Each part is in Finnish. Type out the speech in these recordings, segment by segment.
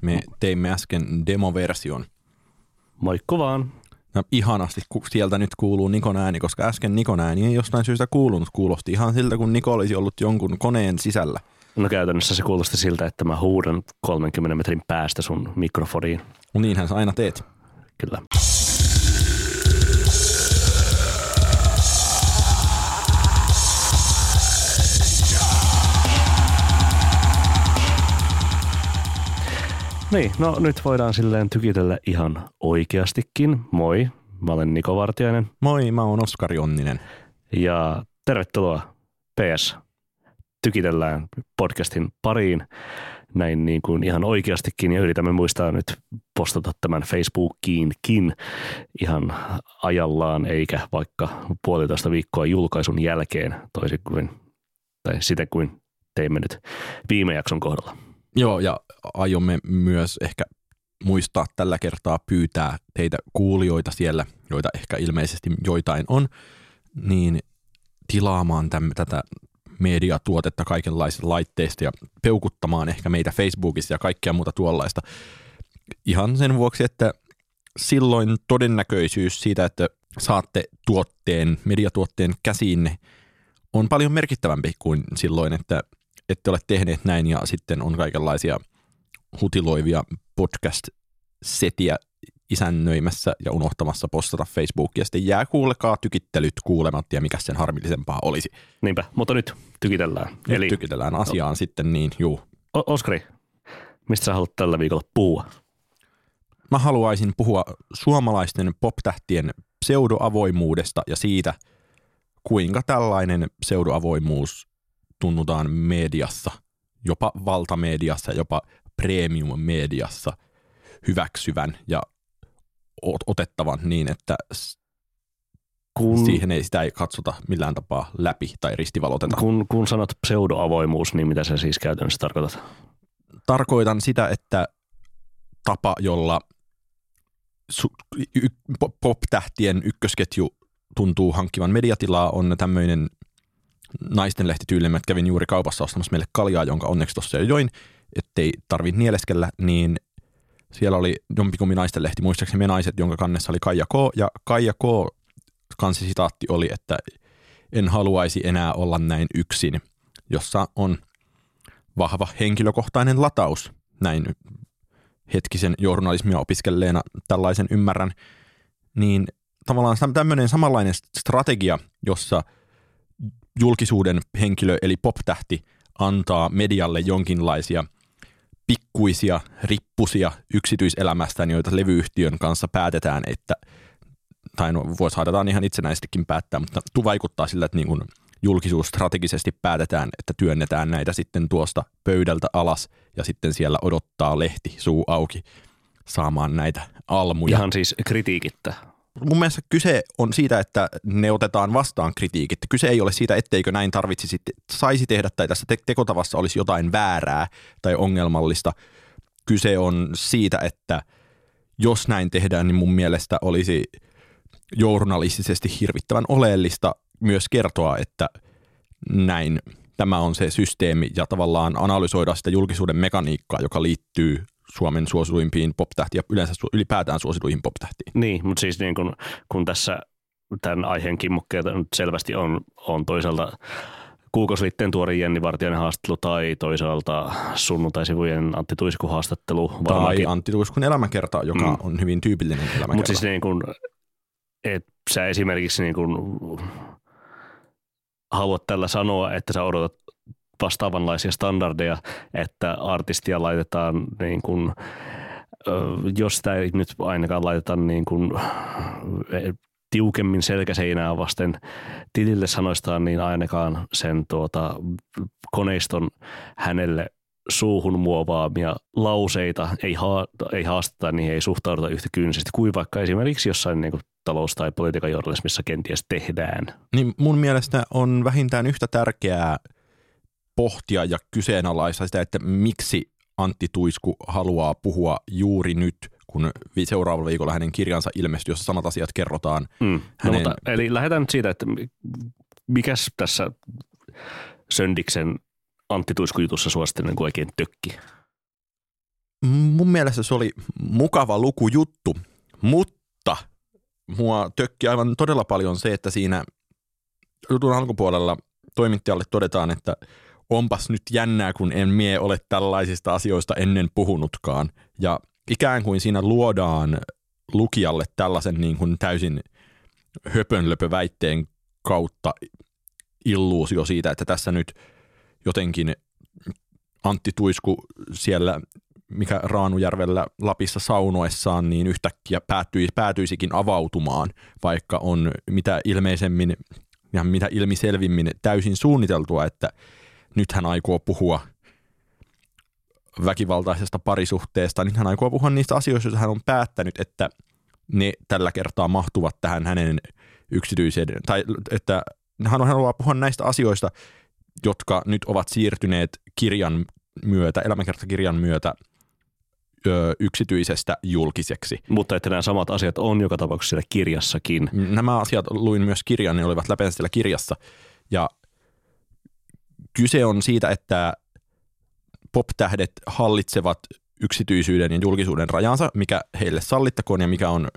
Me teimme äsken demoversion. Moikku vaan. No, ihanasti ku- sieltä nyt kuuluu Nikon ääni, koska äsken Nikon ääni ei jostain syystä kuulunut. Kuulosti ihan siltä, kun Niko olisi ollut jonkun koneen sisällä. No käytännössä se kuulosti siltä, että mä huudan 30 metrin päästä sun mikrofoniin. No niinhän sä aina teet. Kyllä. Niin, no nyt voidaan silleen tykitellä ihan oikeastikin. Moi, mä olen Niko Vartiainen Moi, mä oon Oskari Onninen. ja tervetuloa PS. Tykitellään podcastin pariin näin niin kuin ihan oikeastikin ja yritämme muistaa nyt postata tämän Facebookiinkin ihan ajallaan eikä vaikka puolitoista viikkoa julkaisun jälkeen toisin kuin, tai sitä kuin teimme nyt viime jakson kohdalla. Joo, ja aiomme myös ehkä muistaa tällä kertaa pyytää teitä kuulijoita siellä, joita ehkä ilmeisesti joitain on, niin tilaamaan täm, tätä mediatuotetta kaikenlaisista laitteista ja peukuttamaan ehkä meitä Facebookissa ja kaikkea muuta tuollaista. Ihan sen vuoksi, että silloin todennäköisyys siitä, että saatte tuotteen, mediatuotteen käsiinne on paljon merkittävämpi kuin silloin, että ette ole tehneet näin ja sitten on kaikenlaisia hutiloivia podcast-setiä isännöimässä ja unohtamassa postata Facebookia. Sitten jää kuulekaa tykittelyt kuulematta ja mikä sen harmillisempaa olisi. Niinpä, mutta nyt tykitellään. Nyt Eli... tykitellään asiaan sitten niin, juu. O- Oskari, mistä sä haluat tällä viikolla puhua? Mä haluaisin puhua suomalaisten poptähtien pseudoavoimuudesta ja siitä, kuinka tällainen pseudoavoimuus tunnutaan mediassa, jopa valtamediassa, jopa premium-mediassa hyväksyvän ja ot- otettavan niin, että Kun, siihen ei sitä ei katsota millään tapaa läpi tai ristivaloteta. kun, kun sanot pseudoavoimuus, niin mitä sä siis käytännössä tarkoitat? Tarkoitan sitä, että tapa, jolla pop-tähtien ykkösketju tuntuu hankkivan mediatilaa, on tämmöinen naisten lehtityyliin. Mä kävin juuri kaupassa ostamassa meille kaljaa, jonka onneksi tuossa jo join, ettei tarvi nieleskellä, niin siellä oli jompikumpi naisten lehti, muistaakseni me naiset, jonka kannessa oli Kaija K. Ja Kaija K. kansisitaatti oli, että en haluaisi enää olla näin yksin, jossa on vahva henkilökohtainen lataus. Näin hetkisen journalismia opiskelleena tällaisen ymmärrän. Niin tavallaan tämmöinen samanlainen strategia, jossa julkisuuden henkilö eli poptähti antaa medialle jonkinlaisia pikkuisia, rippusia yksityiselämästään, joita levyyhtiön kanssa päätetään, että tai no, voi saadaan ihan itsenäisestikin päättää, mutta tu vaikuttaa sillä, että niin kuin julkisuus strategisesti päätetään, että työnnetään näitä sitten tuosta pöydältä alas ja sitten siellä odottaa lehti suu auki saamaan näitä almuja. Ihan siis kritiikittä. Mun mielestä kyse on siitä, että ne otetaan vastaan kritiikit. Kyse ei ole siitä, etteikö näin tarvitsisi, saisi tehdä tai tässä te- tekotavassa olisi jotain väärää tai ongelmallista. Kyse on siitä, että jos näin tehdään, niin mun mielestä olisi journalistisesti hirvittävän oleellista myös kertoa, että näin tämä on se systeemi ja tavallaan analysoida sitä julkisuuden mekaniikkaa, joka liittyy Suomen suosituimpiin poptähtiin ja yleensä su- ylipäätään suosituihin poptähtiin. Niin, mutta siis niin kun, kun tässä tämän aiheen kimmokkeita nyt selvästi on, on toisaalta kuukausi sitten tuore Jenni Vartijainen haastattelu tai toisaalta sunnuntaisivujen Antti Tuisku haastattelu. Tai Antti Tuiskun elämäkerta, joka mm. on hyvin tyypillinen elämäkerta. Mutta siis niin kun, et sä esimerkiksi niin kun haluat tällä sanoa, että sä odotat vastaavanlaisia standardeja, että artistia laitetaan niin kun, ö, jos sitä ei nyt ainakaan laiteta niin eh, tiukemmin selkäseinää vasten tilille sanoistaan, niin ainakaan sen tuota, koneiston hänelle suuhun muovaamia lauseita ei, haa, ei haasteta, niihin ei suhtauduta yhtä kyynisesti kuin vaikka esimerkiksi jossain niin kuin talous- tai politiikan journalismissa kenties tehdään. Niin mun mielestä on vähintään yhtä tärkeää pohtia ja kyseenalaista sitä, että miksi Antti Tuisku haluaa puhua juuri nyt, kun seuraavalla viikolla hänen kirjansa ilmestyy, jossa samat asiat kerrotaan. Mm. No, Hänen- mutta, eli lähdetään nyt siitä, että mi- mikäs tässä Söndiksen Antti Tuisku jutussa suosittelen niin oikein tökki. mun mielestä se oli mukava lukujuttu, mutta mua tökki aivan todella paljon se, että siinä jutun alkupuolella toimittajalle todetaan, että onpas nyt jännää, kun en mie ole tällaisista asioista ennen puhunutkaan. Ja ikään kuin siinä luodaan lukijalle tällaisen niin kuin täysin höpönlöpöväitteen kautta illuusio siitä, että tässä nyt jotenkin Antti Tuisku siellä mikä Raanujärvellä Lapissa saunoessaan, niin yhtäkkiä päätyi, päätyisikin avautumaan, vaikka on mitä ilmeisemmin ja mitä ilmiselvimmin täysin suunniteltua, että nyt hän aikoo puhua väkivaltaisesta parisuhteesta, niin hän aikoo puhua niistä asioista, joita hän on päättänyt, että ne tällä kertaa mahtuvat tähän hänen yksityiseen, tai että hän haluaa puhua näistä asioista, jotka nyt ovat siirtyneet kirjan myötä, elämänkertakirjan myötä ö, yksityisestä julkiseksi. Mutta että nämä samat asiat on joka tapauksessa siellä kirjassakin. Nämä asiat luin myös kirjan, ne olivat läpeensä siellä kirjassa. Ja kyse on siitä, että pop-tähdet hallitsevat yksityisyyden ja julkisuuden rajansa, mikä heille sallittakoon ja mikä on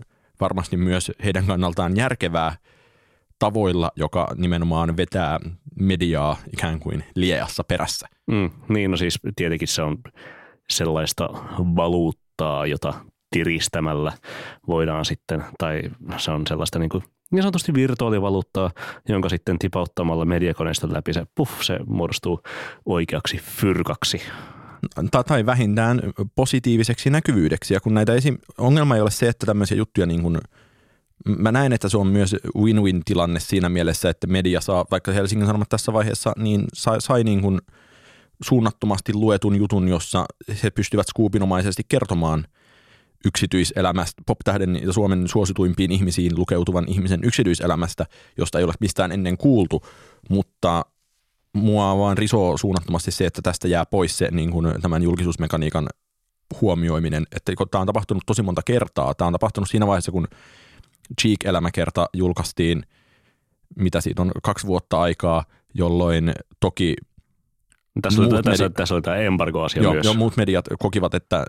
varmasti myös heidän kannaltaan järkevää tavoilla, joka nimenomaan vetää mediaa ikään kuin lieassa perässä. Mm, niin, no siis tietenkin se on sellaista valuuttaa, jota tiristämällä voidaan sitten, tai se on sellaista niin, kuin, niin sanotusti virtuaalivaluuttaa, jonka sitten tipauttamalla mediakoneista läpi se, puff, se muodostuu oikeaksi fyrkaksi. Tai vähintään positiiviseksi näkyvyydeksi. Ja kun näitä esim... ongelma ei ole se, että tämmöisiä juttuja niin kuin Mä näen, että se on myös win-win tilanne siinä mielessä, että media saa, vaikka Helsingin Sanomat tässä vaiheessa, niin sai, sai niin kuin – suunnattomasti luetun jutun, jossa he pystyvät skuupinomaisesti kertomaan yksityiselämästä, pop-tähden ja Suomen suosituimpiin ihmisiin lukeutuvan ihmisen yksityiselämästä, josta ei ole mistään ennen kuultu, mutta mua vaan risoo suunnattomasti se, että tästä jää pois se niin kuin tämän julkisuusmekaniikan huomioiminen, että tämä on tapahtunut tosi monta kertaa. Tämä on tapahtunut siinä vaiheessa, kun Cheek-elämäkerta julkaistiin, mitä siitä on kaksi vuotta aikaa, jolloin toki tässä oli, tässä, tässä oli tämä embargo-asia joo, myös. Joo, muut mediat kokivat, että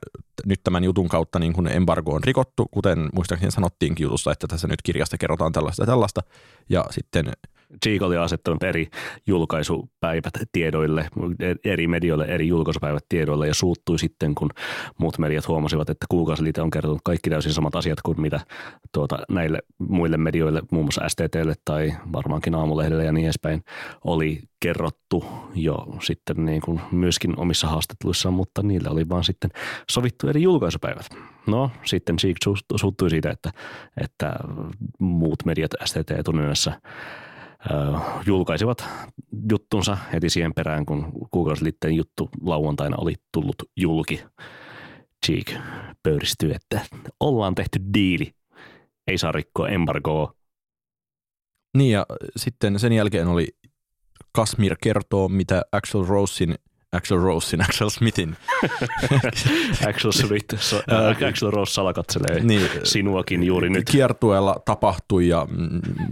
nyt tämän jutun kautta niin kuin embargo on rikottu, kuten muistaakseni sanottiinkin jutussa, että tässä nyt kirjasta kerrotaan tällaista ja tällaista. Ja sitten Cheek oli asettanut eri julkaisupäivät tiedoille, eri medioille eri julkaisupäivät tiedoille ja suuttui sitten, kun muut mediat huomasivat, että kuukausiliite on kertonut kaikki täysin samat asiat kuin mitä tuota, näille muille medioille, muun muassa STTlle tai varmaankin aamulehdelle ja niin edespäin, oli kerrottu jo sitten niin kuin myöskin omissa haastatteluissaan, mutta niillä oli vaan sitten sovittu eri julkaisupäivät. No sitten Cheek suuttui siitä, että, että muut mediat STT etunenässä julkaisivat juttunsa heti siihen perään, kun kuukausiliitteen juttu lauantaina oli tullut julki. Cheek pöyristyi, että ollaan tehty diili, ei saa rikkoa embargoa. Niin ja sitten sen jälkeen oli Kasmir kertoo, mitä Axel Rosein Axel Rosein, Axel Smithin. Axel Smith, so, äh, Axel Rose salakatselee niin, sinuakin juuri nyt. Kiertueella tapahtui ja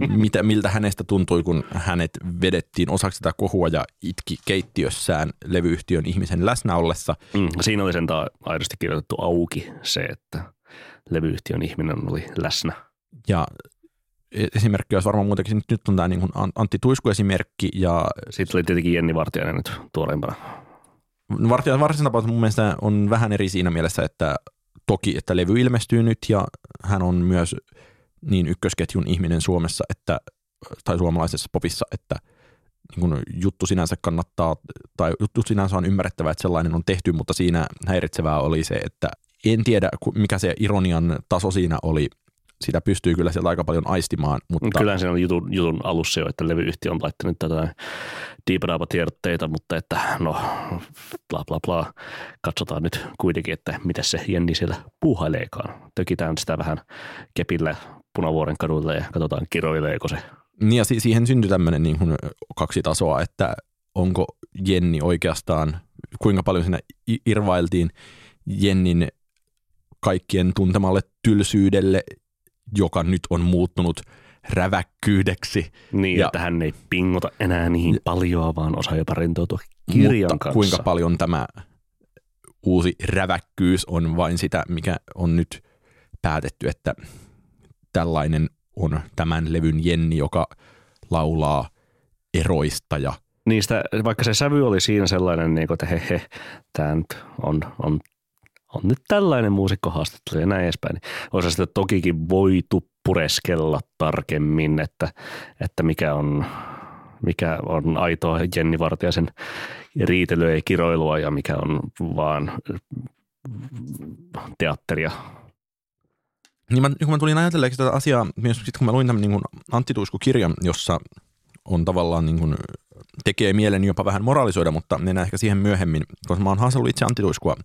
mitä, miltä hänestä tuntui, kun hänet vedettiin osaksi tätä kohua ja itki keittiössään levyyhtiön ihmisen läsnä ollessa. Mm, siinä oli sen aidosti kirjoitettu auki se, että levyyhtiön ihminen oli läsnä. Ja e- esimerkki olisi varmaan muutenkin, nyt on tämä niin Antti Tuisku-esimerkki. Ja... Sitten oli tietenkin Jenni Vartiainen nyt tuoreimpana. Varsin tapaus mun mielestä on vähän eri siinä mielessä, että toki, että levy ilmestyy nyt ja hän on myös niin ykkösketjun ihminen Suomessa että, tai suomalaisessa popissa, että niin kun juttu sinänsä kannattaa, tai juttu sinänsä on ymmärrettävää, että sellainen on tehty, mutta siinä häiritsevää oli se, että en tiedä mikä se ironian taso siinä oli, sitä pystyy kyllä sieltä aika paljon aistimaan. Mutta... Kyllä se on jutun, jutun alussa jo, että levyyhtiö on laittanut tätä tietoteita, mutta että no bla bla bla, katsotaan nyt kuitenkin, että miten se Jenni siellä puuhaileekaan. Tökitään sitä vähän kepillä Punavuoren kadulle ja katsotaan kiroileeko se. Niin ja siihen syntyi tämmöinen niin kuin kaksi tasoa, että onko Jenni oikeastaan, kuinka paljon siinä irvailtiin Jennin kaikkien tuntemalle tylsyydelle joka nyt on muuttunut räväkkyydeksi. Niin, ja, että hän ei pingota enää niin paljon, vaan osaa jopa rentoutua kirjan mutta kanssa. kuinka paljon tämä uusi räväkkyys on vain sitä, mikä on nyt päätetty, että tällainen on tämän levyn Jenni, joka laulaa eroista ja Niistä, vaikka se sävy oli siinä sellainen, niin kuin, että he, he tämä nyt on, on, on nyt tällainen muusikkohaastattelu ja näin edespäin, niin olisi sitä tokikin voitu pureskella tarkemmin, että, että mikä on mikä on aitoa Jenni Vartiaisen riitelyä ja kiroilua ja mikä on vaan teatteria. Niin mä, kun mä tulin ajatelleeksi tätä asiaa, myös sit kun mä luin tämän niin Antti Tuisku-kirjan, jossa on tavallaan niin kuin, tekee mielen jopa vähän moralisoida, mutta mennään ehkä siihen myöhemmin, koska mä oon haastellut itse Antti Tuiskua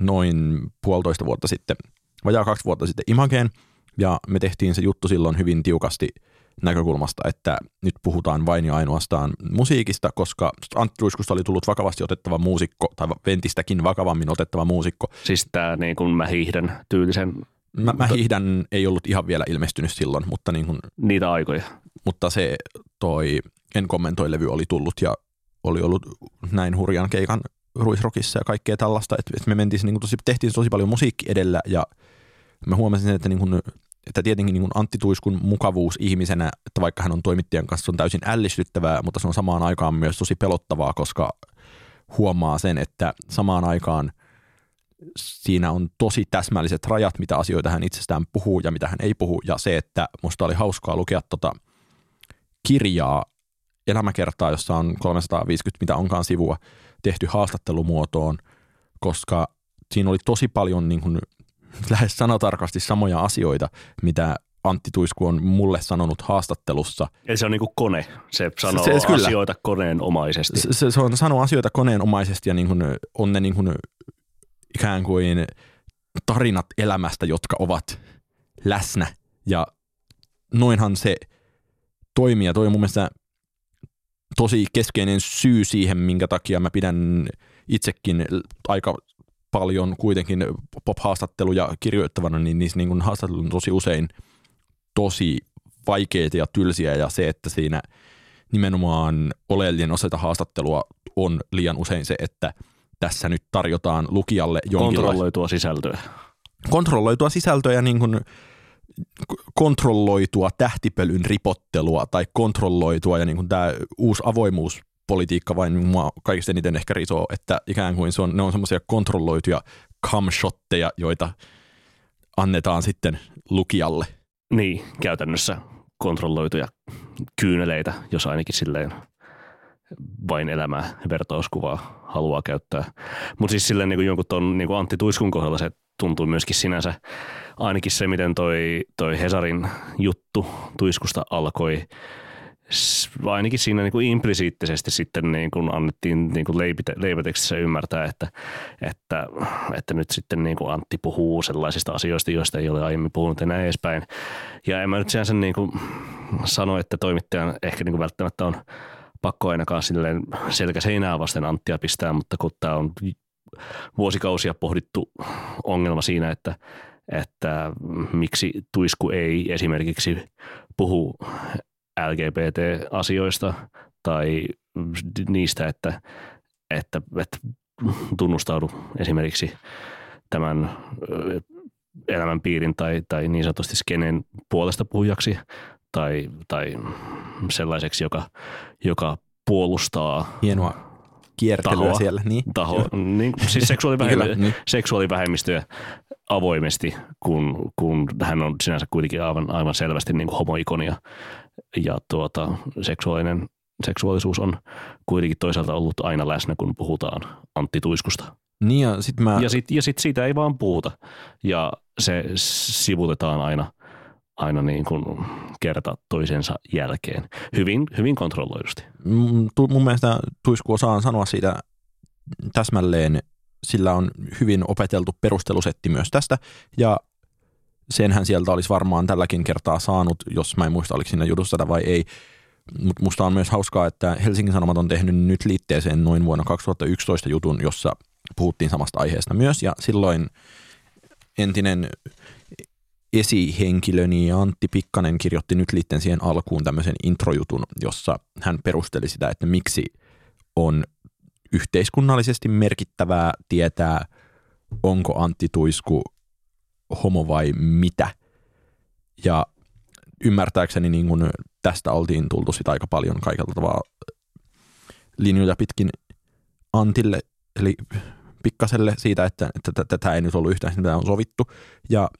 noin puolitoista vuotta sitten, vajaa kaksi vuotta sitten Imageen, ja me tehtiin se juttu silloin hyvin tiukasti – näkökulmasta, että nyt puhutaan vain ja ainoastaan musiikista, koska Antti Ruiskusta oli tullut vakavasti otettava muusikko, tai ventistäkin vakavammin otettava muusikko. Siis tämä niin kuin mä hiihdän tyylisen... Mä, mä hiihdän ei ollut ihan vielä ilmestynyt silloin, mutta niin kuin, Niitä aikoja. Mutta se toi En kommentoi levy oli tullut ja oli ollut näin hurjan keikan Ruisrokissa ja kaikkea tällaista, että, että me mentiin niin kuin tosi, tehtiin tosi paljon musiikki edellä ja mä huomasin, että niin kuin että tietenkin niin kuin Antti Tuiskun mukavuus ihmisenä, että vaikka hän on toimittajan kanssa, on täysin ällistyttävää, mutta se on samaan aikaan myös tosi pelottavaa, koska huomaa sen, että samaan aikaan siinä on tosi täsmälliset rajat, mitä asioita hän itsestään puhuu ja mitä hän ei puhu. Ja se, että musta oli hauskaa lukea tota kirjaa, elämäkertaa, jossa on 350 mitä onkaan sivua tehty haastattelumuotoon, koska siinä oli tosi paljon niin kuin lähes sanatarkasti samoja asioita, mitä Antti Tuisku on mulle sanonut haastattelussa. Eli se on niin kuin kone, se sanoo se, se, kyllä. asioita koneenomaisesti. Se, se, se on sanoo asioita koneenomaisesti ja niin kuin on ne niin kuin ikään kuin tarinat elämästä, jotka ovat läsnä ja noinhan se toimii ja toi on mun mielestä tosi keskeinen syy siihen, minkä takia mä pidän itsekin aika paljon kuitenkin pop-haastatteluja kirjoittavana, niin niissä niin haastattelut on tosi usein tosi vaikeita ja tylsiä ja se, että siinä nimenomaan oleellinen osa haastattelua on liian usein se, että tässä nyt tarjotaan lukijalle jonkinlaista... Kontrolloitua sisältöä. Kontrolloitua sisältöä ja niin kuin kontrolloitua tähtipölyn ripottelua tai kontrolloitua ja niin kuin tämä uusi avoimuus politiikka vain mua kaikista eniten ehkä risoo, että ikään kuin se on, ne on semmoisia kontrolloituja camshotteja, joita annetaan sitten lukijalle. Niin, käytännössä kontrolloituja kyyneleitä, jos ainakin silleen vain elämää vertauskuvaa haluaa käyttää. Mutta siis silleen niin kuin jonkun ton niin kuin Antti Tuiskun kohdalla se tuntuu myöskin sinänsä, ainakin se miten toi, toi Hesarin juttu Tuiskusta alkoi, ainakin siinä niin kuin implisiittisesti sitten niin kuin annettiin niin kuin leipite, leipätekstissä ymmärtää, että, että, että nyt sitten niin kuin Antti puhuu sellaisista asioista, joista ei ole aiemmin puhunut ja näin edespäin. Ja en mä nyt sinänsä niin kuin sano, että toimittajan ehkä niin kuin välttämättä on pakko ainakaan silleen selkä seinää vasten Anttia pistää, mutta kun tämä on vuosikausia pohdittu ongelma siinä, että, että miksi Tuisku ei esimerkiksi puhu LGBT-asioista tai niistä, että, että, että tunnustaudu esimerkiksi tämän elämänpiirin tai, tai niin sanotusti skenen puolesta puhujaksi tai, tai sellaiseksi, joka, joka puolustaa Hienoa kiertelyä tahoa, siellä. Niin, taho, niin, siis seksuaalivähemmistö, niin. seksuaalivähemmistöjä avoimesti, kun, kun hän on sinänsä kuitenkin aivan, aivan selvästi niin kuin homoikonia ja tuota, seksuaalinen, seksuaalisuus on kuitenkin toisaalta ollut aina läsnä, kun puhutaan Antti Tuiskusta. Niin ja sitten mä... Ja sitten ja sit siitä ei vaan puhuta ja se sivutetaan aina, aina niin kuin kerta toisensa jälkeen. Hyvin, hyvin kontrolloidusti. Mun mielestä Tuisku osaa sanoa siitä täsmälleen, sillä on hyvin opeteltu perustelusetti myös tästä ja senhän sieltä olisi varmaan tälläkin kertaa saanut, jos mä en muista, oliko siinä jutussa vai ei. Mutta musta on myös hauskaa, että Helsingin Sanomat on tehnyt nyt liitteeseen noin vuonna 2011 jutun, jossa puhuttiin samasta aiheesta myös. Ja silloin entinen esihenkilöni Antti Pikkanen kirjoitti nyt liitteen siihen alkuun tämmöisen introjutun, jossa hän perusteli sitä, että miksi on yhteiskunnallisesti merkittävää tietää onko Antti Tuisku homo vai mitä. Ja ymmärtääkseni niin kun tästä oltiin tultu sitä aika paljon kaikella tavalla linjoja pitkin Antille, eli Pikkaselle siitä, että, että tätä ei nyt ollut yhtään mitä on sovittu. Ja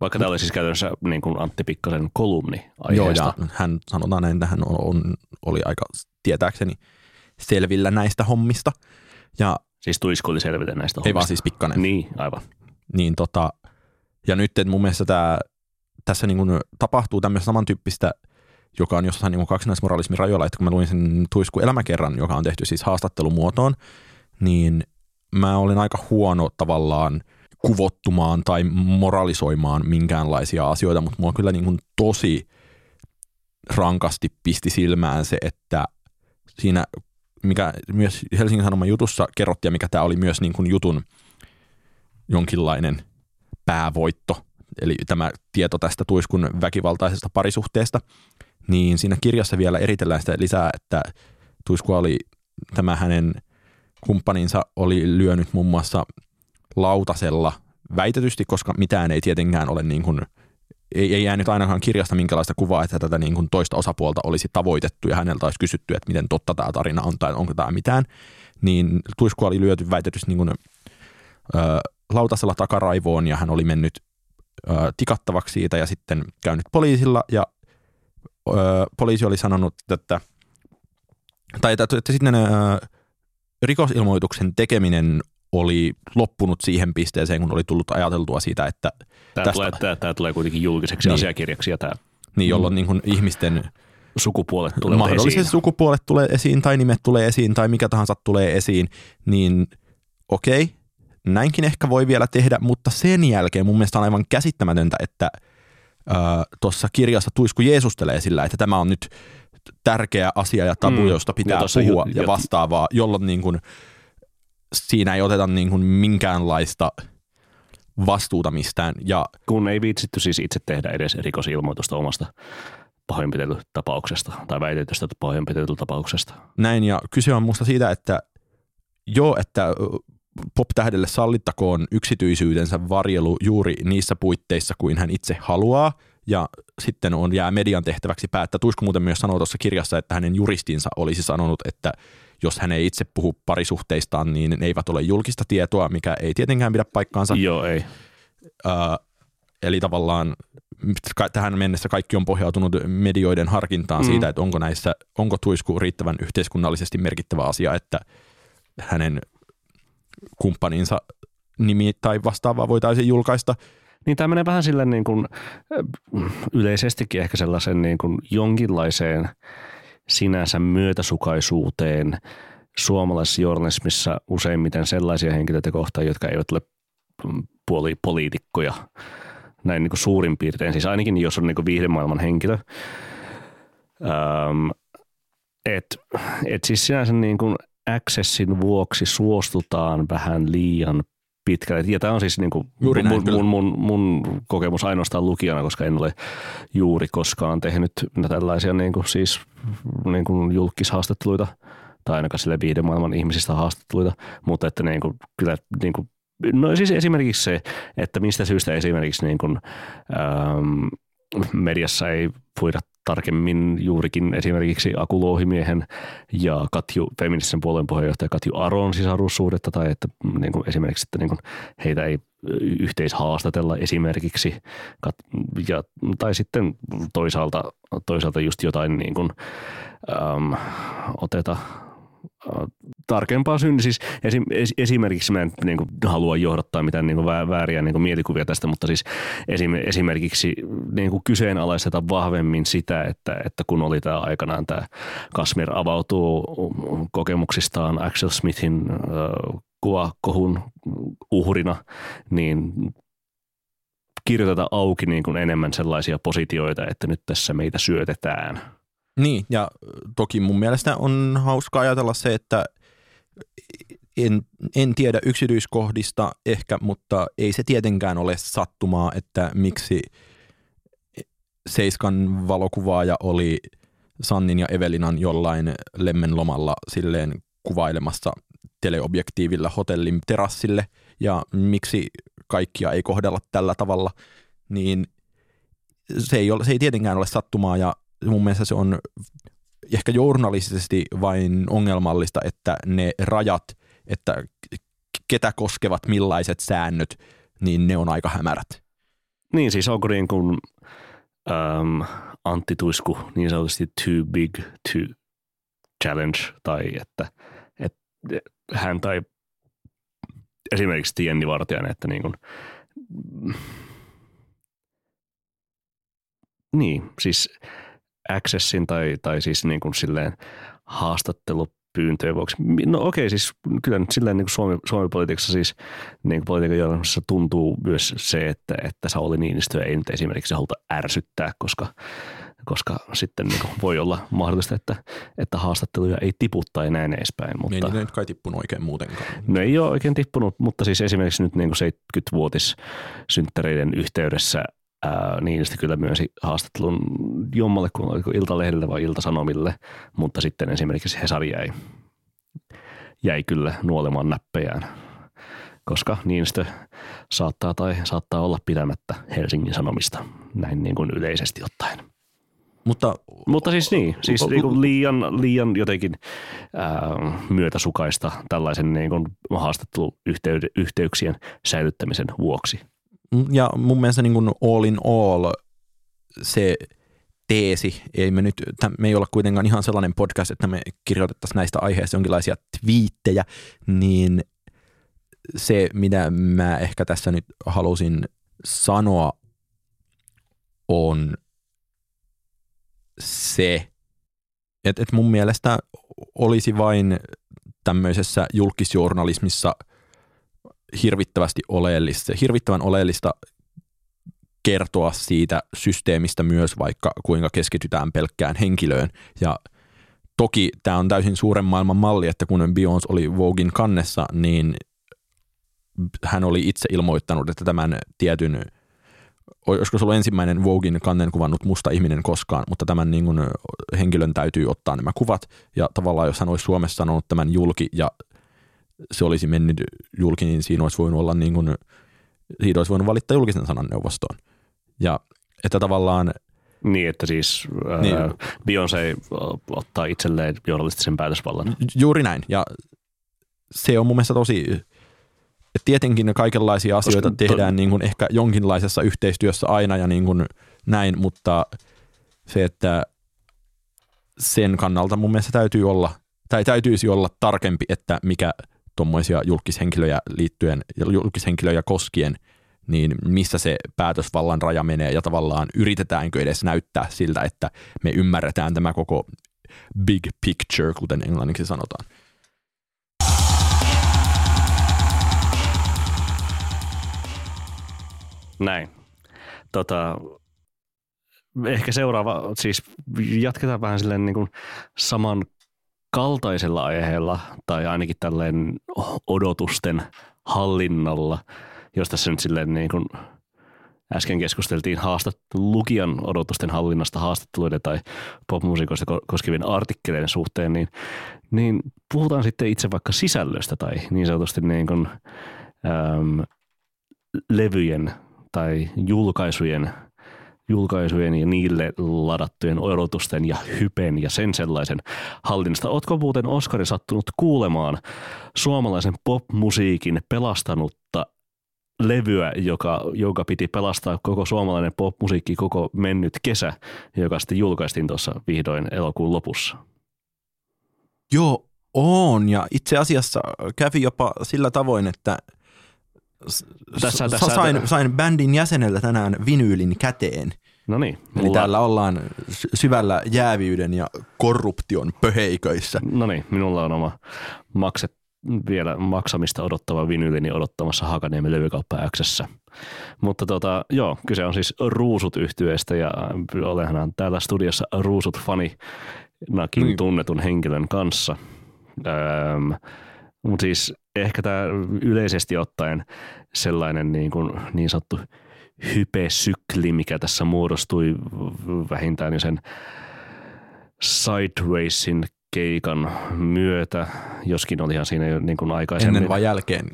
vaikka tämä oli siis käytännössä niin kuin Antti Pikkasen kolumni aiheesta. Joo, ja hän sanotaan näin, että hän on, on, oli aika tietääkseni selvillä näistä hommista. Ja, siis Tuisku oli selvillä näistä hommista? Ei vaan siis Pikkanen. Niin, aivan. Niin tota, ja nyt mun mielestä tämä, tässä niin kuin tapahtuu tämmöistä samantyyppistä, joka on jossain niin kaksinaismoralismin rajoilla, että kun mä luin sen Tuisku elämäkerran, joka on tehty siis haastattelumuotoon, niin mä olin aika huono tavallaan kuvottumaan tai moralisoimaan minkäänlaisia asioita, mutta mua kyllä niin kuin tosi rankasti pisti silmään se, että siinä, mikä myös Helsingin Sanoman jutussa kerrottiin ja mikä tämä oli myös niin kuin jutun jonkinlainen päävoitto, eli tämä tieto tästä Tuiskun väkivaltaisesta parisuhteesta, niin siinä kirjassa vielä eritellään sitä lisää, että Tuiskua oli tämä hänen kumppaninsa oli lyönyt muun muassa lautasella väitetysti, koska mitään ei tietenkään ole niin kuin, ei, ei jäänyt ainakaan kirjasta minkälaista kuvaa, että tätä niin kuin toista osapuolta olisi tavoitettu ja häneltä olisi kysytty, että miten totta tämä tarina on tai onko tämä mitään. Niin tuiskua oli lyöty väitetysti niin kuin, ö, lautasella takaraivoon ja hän oli mennyt ö, tikattavaksi siitä ja sitten käynyt poliisilla ja ö, poliisi oli sanonut, että tai että, että sitten ö, rikosilmoituksen tekeminen oli loppunut siihen pisteeseen, kun oli tullut ajateltua siitä, että tämä, tästä, tulee, tämä, tämä tulee kuitenkin julkiseksi niin, asiakirjaksi ja tämä. Niin, jolloin mm. niin kuin ihmisten sukupuolet tulee mahdollisesti esiin. sukupuolet tulee esiin tai nimet tulee esiin tai mikä tahansa tulee esiin, niin okei, näinkin ehkä voi vielä tehdä, mutta sen jälkeen mun mielestä on aivan käsittämätöntä, että tuossa kirjassa Tuisku Jeesustelee sillä, että tämä on nyt tärkeä asia ja tabu, mm. josta pitää ja puhua ju- ja vastaavaa, jolloin niin kuin, siinä ei oteta niin kuin minkäänlaista vastuuta mistään. Ja, Kun ei viitsitty siis itse tehdä edes rikosilmoitusta omasta pahoinpitelytapauksesta tai väitetystä pahoinpitelytapauksesta. Näin, ja kyse on musta siitä, että joo, että pop-tähdelle sallittakoon yksityisyytensä varjelu juuri niissä puitteissa kuin hän itse haluaa, ja sitten on jää median tehtäväksi päättää. Tuisku muuten myös sanoo tuossa kirjassa, että hänen juristinsa olisi sanonut, että jos hän ei itse puhu parisuhteistaan, niin ne eivät ole julkista tietoa, mikä ei tietenkään pidä paikkaansa. Joo, ei. Uh, eli tavallaan tähän mennessä kaikki on pohjautunut medioiden harkintaan mm. siitä, että onko näissä, onko tuisku riittävän yhteiskunnallisesti merkittävä asia, että hänen kumppaninsa nimi tai vastaavaa voitaisiin julkaista. Niin tämä menee vähän sille niin kuin, yleisestikin ehkä sellaisen niin kuin jonkinlaiseen sinänsä myötäsukaisuuteen suomalaisessa journalismissa useimmiten sellaisia henkilöitä kohtaan, jotka eivät ole puolipoliitikkoja näin niin kuin suurin piirtein. Siis ainakin jos on niin kuin viihdemaailman henkilö. Ähm, et, et siis sinänsä niin kuin accessin vuoksi suostutaan vähän liian pitkälle. Ja tämä on siis niin kuin juuri mun, mun, mun, mun, kokemus ainoastaan lukijana, koska en ole juuri koskaan tehnyt tällaisia niin kuin siis niin kuin julkishaastatteluita tai ainakaan sille viidemaailman ihmisistä haastatteluita, mutta että niin kuin, kyllä niin kuin, no siis esimerkiksi se, että mistä syystä esimerkiksi niin kuin, ähm, mediassa ei voida tarkemmin juurikin esimerkiksi Aku Louhimiehen ja Katju, feministisen puolueen puheenjohtaja Katju Aron sisarussuhdetta tai että niin kuin esimerkiksi, että niin kuin heitä ei yhteishaastatella esimerkiksi. Ja, tai sitten toisaalta, toisaalta just jotain niin kuin, äm, oteta tarkempaa synny. Siis esim, esimerkiksi mä en niin kuin, halua johdattaa mitään niin kuin, vääriä niin kuin, mielikuvia tästä, mutta siis esim, esimerkiksi niin kuin, kyseenalaisteta vahvemmin sitä, että, että kun oli tämä aikanaan tämä Kasmir avautuu kokemuksistaan Axel Smithin äh, kuvakohun uhrina, niin kirjoiteta auki niin kuin enemmän sellaisia positioita, että nyt tässä meitä syötetään – niin, ja toki mun mielestä on hauska ajatella se, että en, en tiedä yksityiskohdista ehkä, mutta ei se tietenkään ole sattumaa, että miksi Seiskan valokuvaaja oli Sannin ja Evelinan jollain lemmenlomalla silleen kuvailemassa teleobjektiivilla hotellin terassille ja miksi kaikkia ei kohdella tällä tavalla, niin se ei, ole, se ei tietenkään ole sattumaa ja mun mielestä se on ehkä journalistisesti vain ongelmallista, että ne rajat, että ketä koskevat millaiset säännöt, niin ne on aika hämärät. Niin siis onko niin kuin ähm, Antti Tuisku niin sanotusti too big to challenge tai että, että hän tai esimerkiksi Jenni Vartijainen, että niin kuin, niin, siis accessin tai, tai siis niin kuin silleen haastattelupyyntöjen vuoksi. No okei, okay, siis kyllä nyt silleen niin kuin Suomi, Suomi-politiikassa siis niin politiikan journalistissa tuntuu myös se, että, että Sauli Niinistö ei nyt esimerkiksi haluta ärsyttää, koska, koska sitten niin kuin voi olla mahdollista, että, että haastatteluja ei tipu tai näin edespäin. Mutta, ei niin nyt kai tippunut oikein muutenkaan. No ei ole oikein tippunut, mutta siis esimerkiksi nyt niin kuin 70-vuotis synttäreiden yhteydessä – ää, Niinistö kyllä myönsi haastattelun jommalle, kun oliko Iltalehdelle vai Iltasanomille, mutta sitten esimerkiksi Hesari jäi, jäi kyllä nuolemaan näppejään, koska Niinistö saattaa tai saattaa olla pidämättä Helsingin Sanomista, näin niin kuin yleisesti ottaen. Mutta, Mutta siis niin, siis niin kuin liian, liian jotenkin ää, myötäsukaista tällaisen niin kuin haastatteluyhteyksien säilyttämisen vuoksi. Ja mun mielestä niin kuin all in all se teesi, ei me nyt, me ei olla kuitenkaan ihan sellainen podcast, että me kirjoitettaisiin näistä aiheista jonkinlaisia twiittejä, niin se, mitä mä ehkä tässä nyt halusin sanoa, on se, että, että mun mielestä olisi vain tämmöisessä julkisjournalismissa – hirvittävästi oleellista, hirvittävän oleellista kertoa siitä systeemistä myös, vaikka kuinka keskitytään pelkkään henkilöön. Ja toki tämä on täysin suuren maailman malli, että kun Beyoncé oli Vogin kannessa, niin hän oli itse ilmoittanut, että tämän tietyn, olisiko se ollut ensimmäinen Vogin kannen kuvannut musta ihminen koskaan, mutta tämän niin kuin henkilön täytyy ottaa nämä kuvat. Ja tavallaan jos hän olisi Suomessa sanonut tämän julki ja se olisi mennyt julki, niin siinä olisi voinut olla niin kuin, siitä olisi voinut valittaa julkisen sanan neuvostoon. Ja että tavallaan niin, että siis niin. Beyoncé ottaa itselleen journalistisen päätösvallan. Juuri näin. Ja se on mun mielestä tosi, että tietenkin kaikenlaisia asioita Koska tehdään to... niin kuin ehkä jonkinlaisessa yhteistyössä aina ja niin kuin näin, mutta se, että sen kannalta mun mielestä täytyy olla, tai täytyisi olla tarkempi, että mikä tuommoisia julkishenkilöjä liittyen, julkishenkilöjä koskien, niin missä se päätösvallan raja menee ja tavallaan yritetäänkö edes näyttää siltä, että me ymmärretään tämä koko big picture, kuten englanniksi sanotaan. Näin. Tota, ehkä seuraava, siis jatketaan vähän silleen niin kuin saman kaltaisella aiheella tai ainakin tälleen odotusten hallinnalla, jos tässä nyt silleen niin kuin äsken keskusteltiin haastat, lukijan odotusten hallinnasta haastatteluiden tai popmusiikoista koskevien artikkeleiden suhteen, niin, niin puhutaan sitten itse vaikka sisällöstä tai niin sanotusti niin kuin, äm, levyjen tai julkaisujen – julkaisujen ja niille ladattujen odotusten ja hypen ja sen sellaisen hallinnasta. Ootko muuten Oskari sattunut kuulemaan suomalaisen popmusiikin pelastanutta levyä, joka, joka piti pelastaa koko suomalainen popmusiikki koko mennyt kesä, joka sitten julkaistiin tuossa vihdoin elokuun lopussa? Joo, on. Ja itse asiassa kävi jopa sillä tavoin, että tässä, tässä, sain, sain bändin jäseneltä tänään vinyylin käteen. No niin. Mulla... Eli täällä ollaan syvällä jäävyyden ja korruption pöheiköissä. No niin, minulla on oma makset, vielä maksamista odottava vinyylini odottamassa Hakaniemen levykauppa Xssä. Mutta tota, joo, kyse on siis Ruusut yhtyeestä ja olenhan täällä studiossa Ruusut fani nakin niin. tunnetun henkilön kanssa. Öö, mutta siis ehkä tämä yleisesti ottaen sellainen niin, kuin, niin sanottu hypesykli, mikä tässä muodostui vähintään sen Sidewaysin keikan myötä, joskin olihan siinä jo niin kuin aikaisemmin. Ennen vai jälkeen?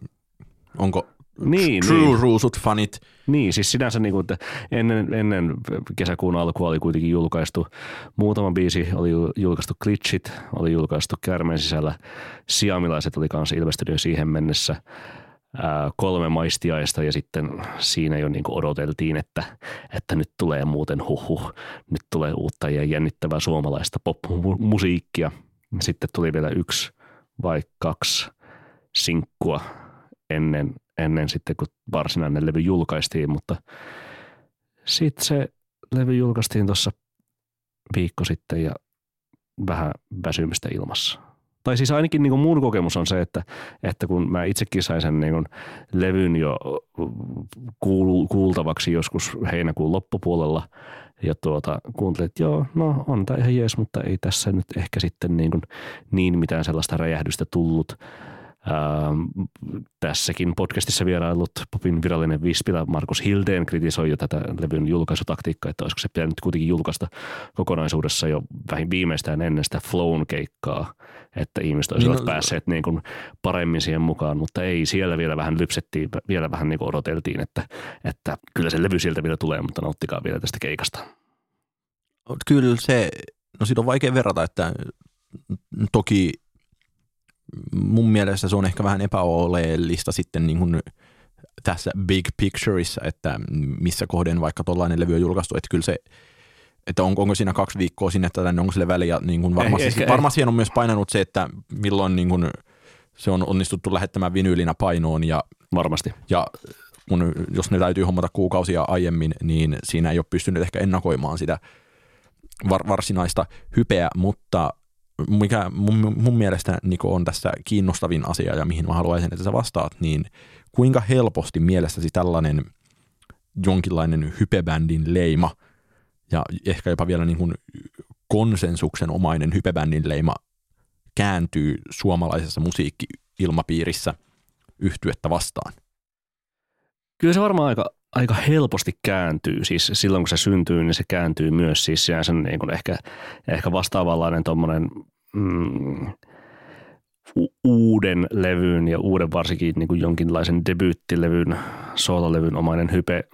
Onko niin, True niin. Ruusut fanit? Niin, siis sinänsä niin kuin, että ennen, ennen kesäkuun alkua oli kuitenkin julkaistu muutama biisi, oli julkaistu Glitchit, oli julkaistu Kärmen sisällä, Siamilaiset oli kanssa ilmestynyt jo siihen mennessä, ää, kolme maistiaista ja sitten siinä jo niin kuin odoteltiin, että, että nyt tulee muuten huhu, nyt tulee uutta ja jännittävää suomalaista pop-musiikkia. Sitten tuli vielä yksi vai kaksi sinkkua ennen, ennen sitten, kun varsinainen levy julkaistiin, mutta sitten se levy julkaistiin tuossa viikko sitten ja vähän väsymystä ilmassa. Tai siis ainakin niin kuin mun kokemus on se, että, että kun mä itsekin sain sen niin levyn jo kuul, kuultavaksi joskus heinäkuun loppupuolella ja tuota, kuuntelin, että joo, no on tämä ihan jees, mutta ei tässä nyt ehkä sitten niin, kuin niin mitään sellaista räjähdystä tullut – tässäkin podcastissa vierailut Popin virallinen vispilä Markus Hildeen kritisoi jo tätä levyn julkaisutaktiikkaa, että olisiko se pitänyt kuitenkin julkaista kokonaisuudessa jo vähän viimeistään ennen sitä Flown keikkaa, että ihmiset olisivat niin, päässeet niin kuin paremmin siihen mukaan, mutta ei, siellä vielä vähän lypsettiin, vielä vähän niin kuin odoteltiin, että, että kyllä se levy sieltä vielä tulee, mutta nauttikaa vielä tästä keikasta. Kyllä se, no siitä on vaikea verrata, että toki mun mielestä se on ehkä vähän epäoleellista sitten niin kuin tässä big pictureissa, että missä kohden vaikka tuollainen levy on julkaistu, että kyllä se että onko, onko siinä kaksi viikkoa sinne tai onko sille väliä, niin kuin varmasti, ehkä, varmasti siihen on myös painanut se, että milloin niin kuin se on onnistuttu lähettämään vinyylinä painoon ja, varmasti. ja kun, jos ne täytyy hommata kuukausia aiemmin, niin siinä ei ole pystynyt ehkä ennakoimaan sitä var, varsinaista hypeä, mutta mikä mun, mun mielestä Niko on tässä kiinnostavin asia ja mihin mä haluaisin, että sä vastaat, niin kuinka helposti mielestäsi tällainen jonkinlainen hypebändin leima ja ehkä jopa vielä niin kuin konsensuksen omainen hypebändin leima kääntyy suomalaisessa musiikki-ilmapiirissä yhtyettä vastaan? Kyllä se varmaan aika, aika helposti kääntyy. Siis silloin kun se syntyy, niin se kääntyy myös siis sinänsä niin kuin ehkä, ehkä vastaavanlainen tuommoinen mm, uuden levyn ja uuden varsinkin niin kuin jonkinlaisen debyyttilevyn, soololevyn omainen hype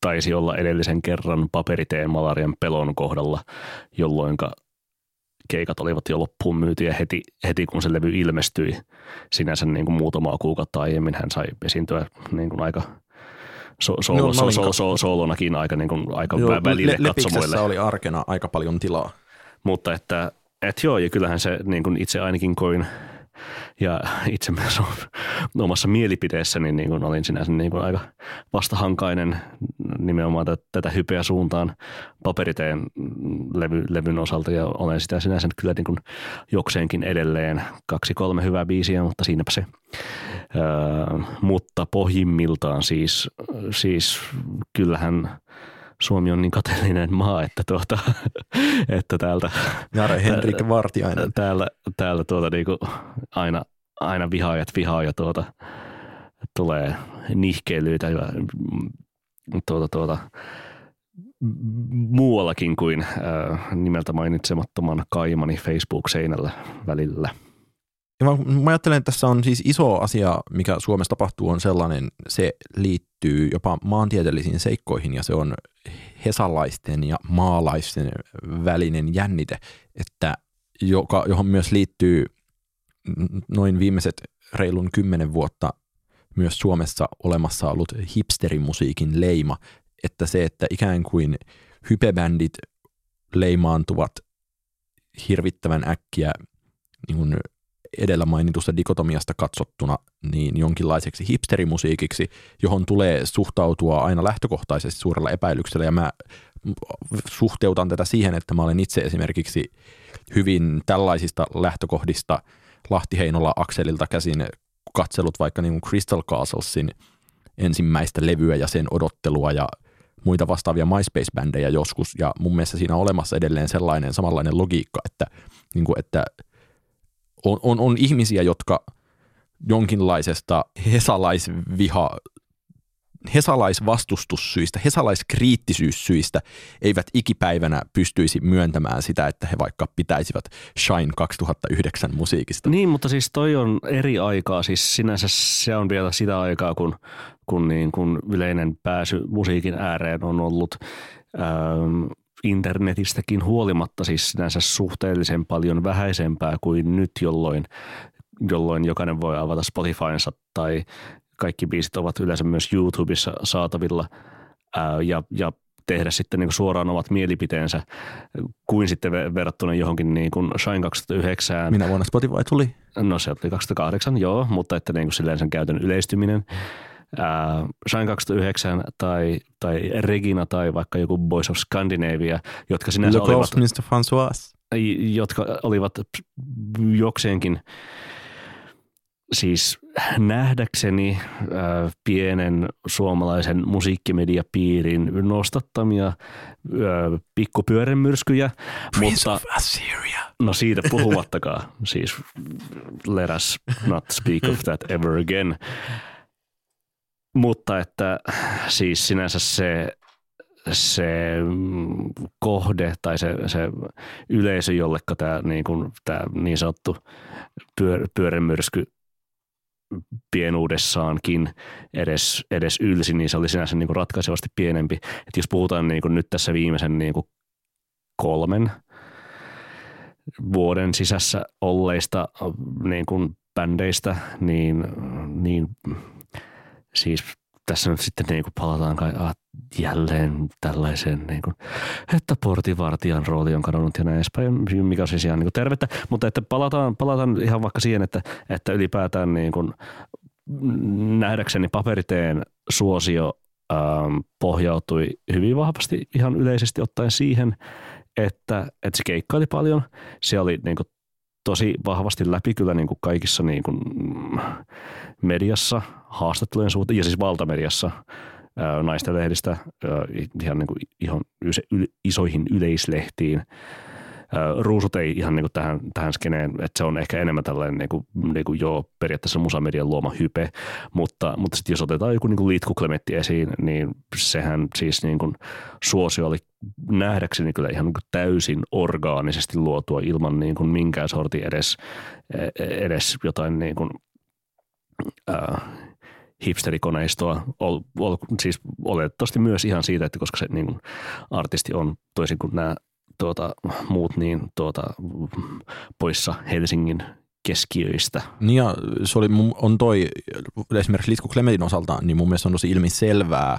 taisi olla edellisen kerran paperiteen malarian pelon kohdalla, jolloin keikat olivat jo loppuun myytyjä heti, heti kun se levy ilmestyi. Sinänsä niin kuin muutamaa kuukautta aiemmin hän sai esiintyä niin kuin aika so, so, no, so, so, so, soolonakin aika, niin kuin, aika Joo, välille le- katsomoille. oli arkena aika paljon tilaa. Mutta että et joo, ja kyllähän se niin kuin itse ainakin koin ja itse myös omassa mielipiteessäni niin kuin olin sinänsä niin kuin aika vastahankainen nimenomaan tätä hypeä suuntaan paperiteen levy, levyn osalta ja olen sitä sinänsä kyllä niin kuin jokseenkin edelleen. Kaksi kolme hyvää biisiä, mutta siinäpä se. Öö, mutta pohjimmiltaan siis, siis kyllähän – Suomi on niin kateellinen maa, että, tuota, että täältä... Jare Henrik Vartiainen. Täällä, täällä tuota niinku aina, aina vihaajat vihaa ja tuota, tulee nihkeilyitä ja tuota, tuota, muuallakin kuin äh, nimeltä mainitsemattoman kaimani Facebook-seinällä välillä – ja mä, mä ajattelen, että tässä on siis iso asia, mikä Suomessa tapahtuu, on sellainen, se liittyy jopa maantieteellisiin seikkoihin ja se on hesalaisten ja maalaisten välinen jännite, että joka, johon myös liittyy noin viimeiset reilun kymmenen vuotta myös Suomessa olemassa ollut hipsterimusiikin leima, että se, että ikään kuin hypebändit leimaantuvat hirvittävän äkkiä niin kuin edellä mainitusta dikotomiasta katsottuna niin jonkinlaiseksi hipsterimusiikiksi, johon tulee suhtautua aina lähtökohtaisesti suurella epäilyksellä. Ja mä suhteutan tätä siihen, että mä olen itse esimerkiksi hyvin tällaisista lähtökohdista Lahti Heinola Akselilta käsin katsellut vaikka niin kuin Crystal Castlesin ensimmäistä levyä ja sen odottelua ja muita vastaavia MySpace-bändejä joskus. Ja mun mielestä siinä on olemassa edelleen sellainen samanlainen logiikka, että, niin kuin, että on, on, on ihmisiä, jotka jonkinlaisesta hesalaisviha hesalaisvastustussyistä, hesalaiskriittisyyssyistä eivät ikipäivänä pystyisi myöntämään sitä, että he vaikka pitäisivät Shine 2009 musiikista. Niin, mutta siis toi on eri aikaa. Siis sinänsä se on vielä sitä aikaa, kun, kun, niin, kun yleinen pääsy musiikin ääreen on ollut ähm, internetistäkin huolimatta siis sinänsä suhteellisen paljon vähäisempää kuin nyt, jolloin, jolloin jokainen voi avata Spotifynsa tai kaikki biisit ovat yleensä myös YouTubessa saatavilla ää, ja, ja tehdä sitten niin suoraan omat mielipiteensä kuin sitten verrattuna johonkin niin kuin Shine 2009. Minä vuonna Spotify tuli? No se oli 2008, joo, mutta että niin kuin silleen sen käytön yleistyminen. Ää, Shine 2009 tai, tai Regina tai vaikka joku Boys of Scandinavia, jotka sinänsä Le olivat, Mr. François. jotka olivat jokseenkin siis nähdäkseni äh, pienen suomalaisen musiikkimediapiirin nostattamia äh, pikkupyörämyrskyjä. Prince mutta, of Assyria. No siitä puhumattakaan. siis let us not speak of that ever again. Mutta että siis sinänsä se, se kohde tai se, se yleisö, jollekka tämä niin, kuin, tämä niin sanottu pyör, pyörämyrsky pienuudessaankin edes, edes ylsi, niin se oli sinänsä niin kuin ratkaisevasti pienempi. Et jos puhutaan niin kuin nyt tässä viimeisen niin kuin kolmen vuoden sisässä olleista niin kuin bändeistä, niin, niin siis tässä nyt sitten niin kuin palataan kai, ah, jälleen tällaiseen, niin kuin, että portivartijan rooli on kadonnut ja näin edespäin, mikä on siis ihan niin kuin tervettä. Mutta että palataan, palataan ihan vaikka siihen, että, että ylipäätään niin kuin, nähdäkseni paperiteen suosio ähm, pohjautui hyvin vahvasti ihan yleisesti ottaen siihen, että, että se keikkaili paljon. Se oli niin kuin, tosi vahvasti läpi kyllä niin kuin kaikissa niin kuin, mediassa, haastattelujen suhteen, ja siis valtamediassa, naisten lehdistä ihan, niin kuin, ihan isoihin yleislehtiin. Ruusut ei ihan niin kuin tähän, tähän skeneen, että se on ehkä enemmän tällainen niin kuin, niin kuin jo periaatteessa musamedian luoma hype, mutta, mutta sitten jos otetaan joku niin kuin Liitku esiin, niin sehän siis niin kuin suosio oli nähdäkseni kyllä ihan niin kuin täysin orgaanisesti luotua ilman niin kuin minkään sorti edes, e, edes jotain niin kuin, äh, hipsterikoneistoa, ol, ol, siis oletettavasti myös ihan siitä, että koska se niin kuin, artisti on toisin kuin nämä tuota, muut niin tuota, poissa Helsingin keskiöistä. Niin ja se oli, on toi, esimerkiksi Litku Klementin osalta, niin mun mielestä on tosi ilmiselvää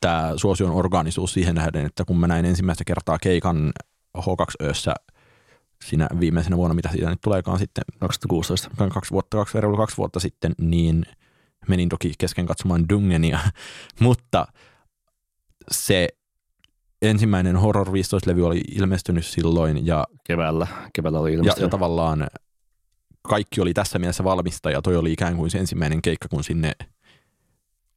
tämä suosion organisuus siihen nähden, että kun mä näin ensimmäistä kertaa keikan H2Össä siinä viimeisenä vuonna, mitä siitä nyt tuleekaan sitten. 2016. Kaksi vuotta, kaksi, kaksi vuotta sitten, niin menin toki kesken katsomaan Dungenia, mutta se ensimmäinen Horror 15-levy oli ilmestynyt silloin. Ja, keväällä, keväällä oli ilmestynyt. Ja, ja tavallaan kaikki oli tässä mielessä valmista ja toi oli ikään kuin se ensimmäinen keikka, kun sinne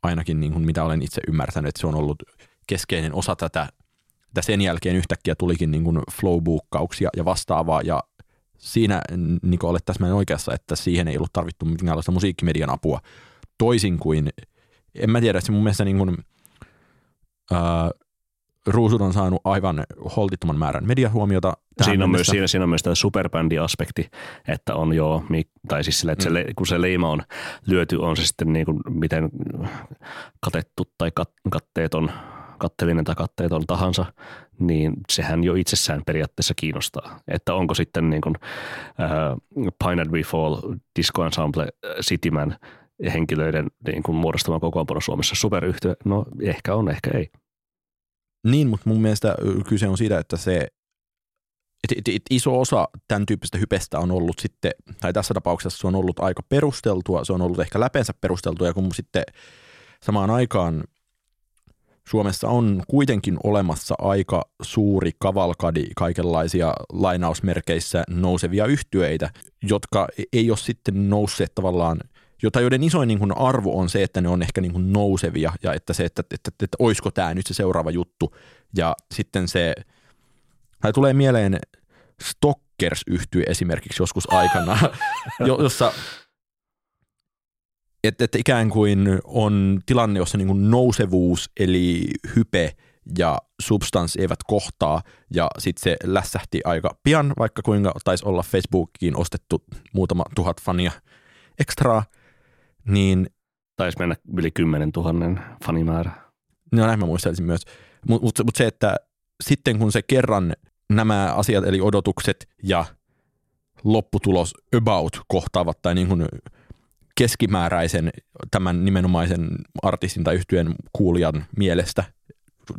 ainakin niin kuin mitä olen itse ymmärtänyt, että se on ollut keskeinen osa tätä, että sen jälkeen yhtäkkiä tulikin niin kuin flowbookkauksia ja vastaavaa ja siinä niin olet täsmälleen oikeassa, että siihen ei ollut tarvittu minkäänlaista musiikkimedian apua toisin kuin, en mä tiedä, se mun mielestä niin kuin, ää, Ruusut on saanut aivan holtittoman määrän mediahuomiota. Siinä on, myös, siinä, siinä on myös tämä superbändi-aspekti, että on jo, tai siis sille, että mm. se, kun se leima on lyöty, on se sitten niin kuin miten katettu tai kat, katteeton, katteellinen tai katteeton tahansa, niin sehän jo itsessään periaatteessa kiinnostaa. Että onko sitten niin kuin, äh, Pine and We Fall, Disco Ensemble, Cityman – henkilöiden niin kuin muodostama kokoonpano Suomessa superyhtiö? No ehkä on, ehkä ei. Niin, mutta mun mielestä kyse on siitä, että se et, et, et iso osa tämän tyyppistä hypestä on ollut sitten, tai tässä tapauksessa se on ollut aika perusteltua, se on ollut ehkä läpeensä perusteltua, ja kun sitten samaan aikaan Suomessa on kuitenkin olemassa aika suuri kavalkadi kaikenlaisia lainausmerkeissä nousevia yhtyeitä, jotka ei ole sitten nousseet tavallaan – jota joiden isoin niin kuin arvo on se, että ne on ehkä niin kuin nousevia ja että se, että, että, että, että olisiko tämä nyt se seuraava juttu. Ja sitten se, tai tulee mieleen Stockers yhtye esimerkiksi joskus aikana, jossa että, että ikään kuin on tilanne, jossa niin kuin nousevuus eli hype ja substanssi eivät kohtaa ja sitten se lässähti aika pian, vaikka kuinka taisi olla Facebookiin ostettu muutama tuhat fania ekstraa, niin Taisi mennä yli 10 000 fanimäärä. No näin mä muistelisin myös. Mutta mut, mut se, että sitten kun se kerran nämä asiat, eli odotukset ja lopputulos about kohtaavat tai niin kuin keskimääräisen tämän nimenomaisen artistin tai yhtyeen kuulijan mielestä,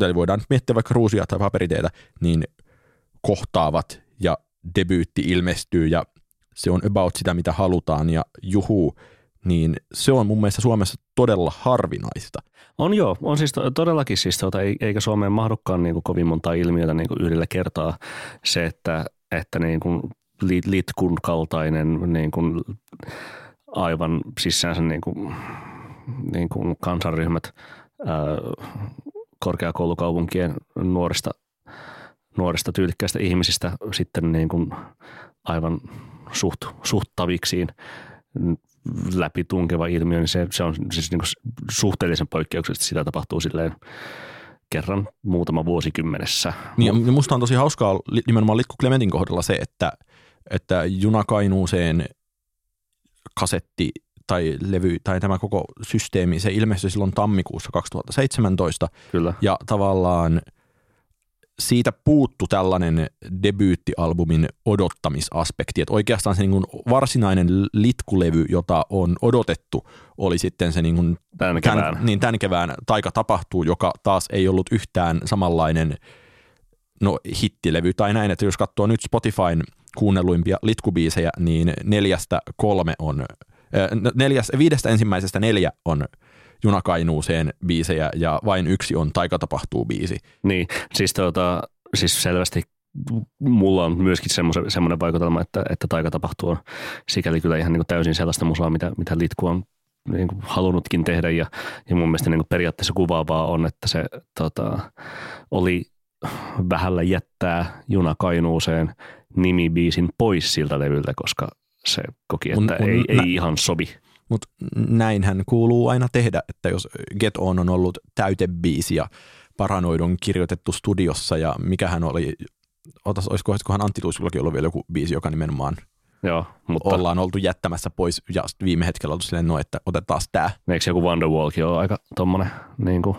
eli voidaan miettiä vaikka ruusia tai paperiteitä, niin kohtaavat ja debyytti ilmestyy ja se on about sitä, mitä halutaan ja juhuu, niin se on mun mielestä Suomessa todella harvinaista. On joo, on siis to- todellakin siis, tuota, eikä Suomeen mahdukaan niin kuin kovin monta ilmiötä niin kuin yhdellä kertaa se, että, että niin kuin li- litkun kaltainen niin kuin aivan sisäänsä niin kuin, niin kuin kansanryhmät ää, korkeakoulukaupunkien nuorista, nuorista tyylikkäistä ihmisistä sitten niin kuin aivan suht, suht taviksiin läpi tunkeva ilmiö, niin se, se on siis niin kuin suhteellisen poikkeuksellisesti sitä tapahtuu silleen kerran muutama vuosikymmenessä. Niin, ja musta on tosi hauskaa nimenomaan Litku Clementin kohdalla se, että, että Juna Kainuuseen kasetti tai levy tai tämä koko systeemi, se ilmestyi silloin tammikuussa 2017 Kyllä. ja tavallaan siitä puuttu tällainen debyyttialbumin odottamisaspekti, että oikeastaan se niin kuin varsinainen litkulevy, jota on odotettu, oli sitten se niin kuin Tämän tämän, kevään. niin tämän kevään Taika tapahtuu, joka taas ei ollut yhtään samanlainen no, hittilevy tai näin, että jos katsoo nyt Spotifyn kuunnelluimpia litkubiisejä, niin neljästä kolme on, äh, neljäs, viidestä ensimmäisestä neljä on Junakainuuseen biisejä ja vain yksi on Taika tapahtuu biisi. Niin, siis, tuota, siis selvästi mulla on myöskin semmoinen vaikutelma, että, että taika tapahtuu on sikäli kyllä ihan niin kuin täysin sellaista musaa, mitä, mitä Litku on niin kuin halunnutkin tehdä ja, ja mun mielestä niin kuin periaatteessa kuvaavaa on, että se tota, oli vähällä jättää Juna Kainuuseen nimibiisin pois siltä levyltä, koska se koki, että Mun- mun ei, nä- ei ihan sobi. Mutta näinhän kuuluu aina tehdä, että jos Get On on ollut täytebiisi ja Paranoidon kirjoitettu studiossa ja mikähän oli, otas, olisikohan Antti Tuiskullakin ollut vielä joku biisi, joka nimenomaan Joo, mutta ollaan oltu jättämässä pois ja viime hetkellä oltu silleen, no, että otetaan tää. eikö joku Wonderwalkin ole aika tommonen niin kuin